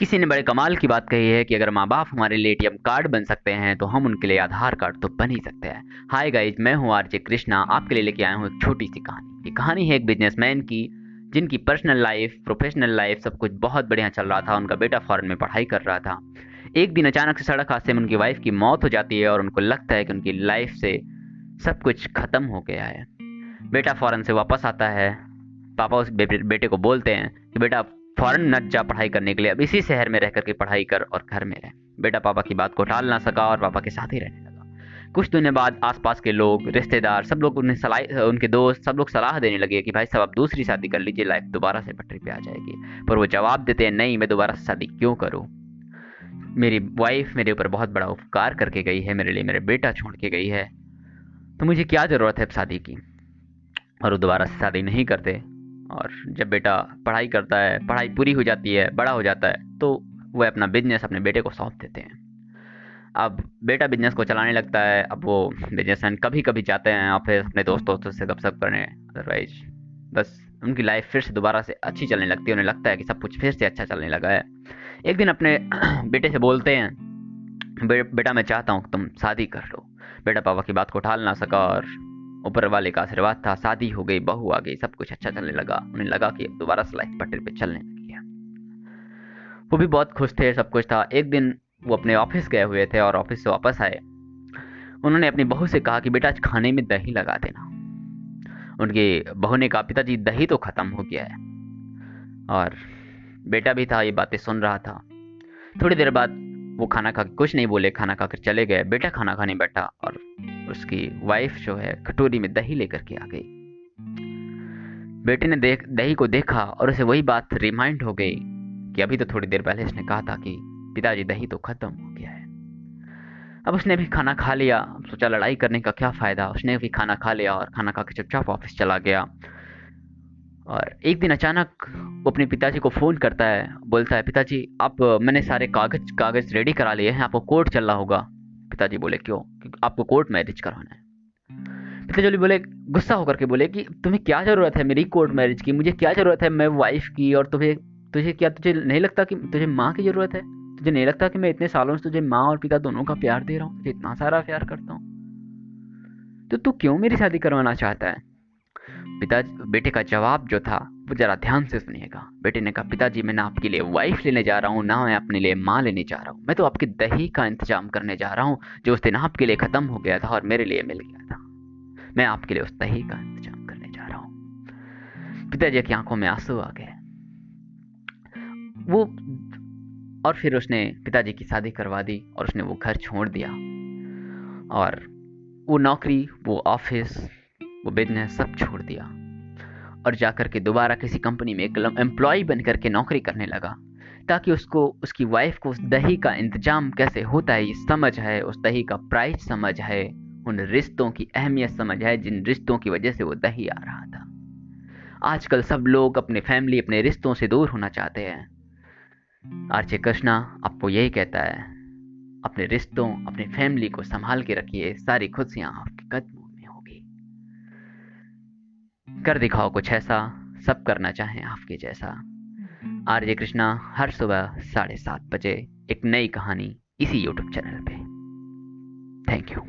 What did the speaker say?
किसी ने बड़े कमाल की बात कही है कि अगर माँ बाप हमारे लिए एटीएम कार्ड बन सकते हैं तो हम उनके लिए आधार कार्ड तो बन ही सकते हैं। हाय गाइज़ मैं हूँ आरजे कृष्णा, आपके लिए लेके आया हूँ एक छोटी सी कहानी। ये कहानी है एक बिजनेसमैन की, जिनकी पर्सनल लाइफ, प्रोफेशनल लाइफ सब कुछ बहुत बढ़िया चल रहा था, उनका बेटा फॉरन में पढ़ाई कर रहा था। एक दिन अचानक से सड़क हादसे में उनकी वाइफ की मौत हो जाती है और उनको लगता है कि उनकी लाइफ से सब कुछ ख़त्म हो गया है। बेटा फ़ौरन से वापस आता है। पापा उस बेटे को बोलते हैं कि बेटा फ़ौरन न जा पढ़ाई करने के लिए। अब इसी शहर में रह करके पढ़ाई कर और घर में रह। बेटा पापा की बात को टाल ना सका और पापा के साथ ही रहने लगा। कुछ दिनों बाद आसपास के लोग, रिश्तेदार, सब लोग उन्हें सलाह, उनके दोस्त, सब लोग सलाह देने लगे कि भाई सब आप दूसरी शादी कर लीजिए, लाइफ दोबारा से पटरी पे आ जाएगी। पर वो जवाब देते हैं, नहीं, मैं दोबारा शादी क्यों करूँ? मेरी वाइफ मेरे ऊपर बहुत बड़ा उपकार करके गई है, मेरे लिए मेरे बेटा छोड़ के गई है। तो मुझे क्या ज़रूरत है शादी की? और वो दोबारा शादी नहीं करते। और जब बेटा पढ़ाई करता है पढ़ाई पूरी हो जाती है बड़ा हो जाता है तो वह अपना बिज़नेस अपने बेटे को सौंप देते हैं। अब बेटा बिज़नेस को चलाने लगता है अब वो बिजनेसमैन कभी कभी जाते हैं और फिर अपने दोस्त दोस्तों से गपशप करने अदरवाइज़ बस उनकी लाइफ फिर से दोबारा से अच्छी चलने लगती है उन्हें लगता है कि सब कुछ फिर से अच्छा चलने लगा है। एक दिन अपने बेटे से बोलते हैं बे, बेटा मैं चाहता हूँ तुम शादी कर लो। बेटा पापा की बात को टाल ना सका और ऊपर वाले का आशीर्वाद था, शादी हो गई, बहू आ गई, सब कुछ अच्छा चलने लगा। उन्हें लगा कि अब दोबारा से लाइफ पटरी पे चलने लगी है। वो भी बहुत खुश थे, सब कुछ था। एक दिन वो अपने ऑफ़िस गए हुए थे और ऑफ़िस से वापस आए। उन्होंने अपनी बहू से कहा कि, बेटा, आज खाने में दही लगा देना। उनकी बहू ने कहा, पिताजी, दही तो ख़त्म हो गया है। और बेटा भी था, ये बातें सुन रहा था। थोड़ी देर बाद वो खाना खा कुछ नहीं बोले, खाना खाकर चले गए। बेटा खाना खाने बैठा और उसकी वाइफ जो है, कटोरी में दही लेकर के आ गई। बेटे ने देख, दही को देखा और उसे वही बात रिमाइंड हो गई कि अभी तो थोड़ी देर पहले उसने कहा था कि पिताजी, दही तो खत्म हो गया है। अब उसने भी खाना खा लिया। सोचा लड़ाई करने का क्या फ़ायदा? उसने भी खाना खा लिया और खाना खा के चुपचाप ऑफ़िस चला गया। और एक दिन अचानक वो अपने पिताजी को फ़ोन करता है, बोलता है, पिताजी, आप मैंने सारे कागज़ कागज़ रेडी करा लिए हैं, आपको कोर्ट चलना होगा। पिताजी बोले, क्यों? आपको कोर्ट मैरिज करवाना है। पिताजी बोले, गुस्सा होकर के बोले कि तुम्हें क्या ज़रूरत है मेरी कोर्ट मैरिज की? मुझे क्या ज़रूरत है मैं वाइफ की और तुम्हें, तुझे क्या, तुझे नहीं लगता कि तुझे माँ की ज़रूरत है? तुझे नहीं लगता कि मैं इतने सालों से तुझे माँ और पिता दोनों का प्यार दे रहा हूँ? इतना सारा प्यार करता हूँ? तो तू क्यों मेरी शादी करवाना चाहता है? पिता बेटे का जवाब जो था जरा ध्यान से सुनिएगा। बेटे ने कहा, पिताजी, मैं ना आपके लिए वाइफ लेने जा रहा हूँ, ना मैं अपने लिए माँ लेने जा रहा हूँ। मैं तो आपके दही का इंतज़ाम करने जा रहा हूँ, जो उस दिन आपके लिए ख़त्म हो गया था और मेरे लिए मिल गया था। मैं आपके लिए उस दही का इंतज़ाम करने जा रहा हूँ। पिताजी की आँखों में आँसू आ गए। वो और फिर उसने पिताजी की शादी करवा दी और उसने वो घर छोड़ दिया। और वो नौकरी, वो ऑफ़िस वो बिज़नेस सब छोड़ दिया। और जाकर के दोबारा किसी कंपनी में एम्प्लॉय बन करके नौकरी करने लगा, ताकि उसको, उसकी वाइफ को उस दही का इंतज़ाम कैसे होता है, ये समझ है, उस दही का प्राइस समझ है, उन रिश्तों की अहमियत समझ है, जिन रिश्तों की वजह से वो दही आ रहा था। आजकल सब लोग अपने फैमिली अपने रिश्तों से दूर होना चाहते हैं। आरचे कृष्णा, आपको यही कहता है, अपने रिश्तों, अपनी फैमिली को संभाल के रखिए, सारी खुशियाँ आपके कर दिखाओ कुछ ऐसा, सब करना चाहें आपके जैसा। आरजे कृष्णा, हर सुबह साढ़े सात बजे, एक नई कहानी इसी यूट्यूब चैनल पे। Thank you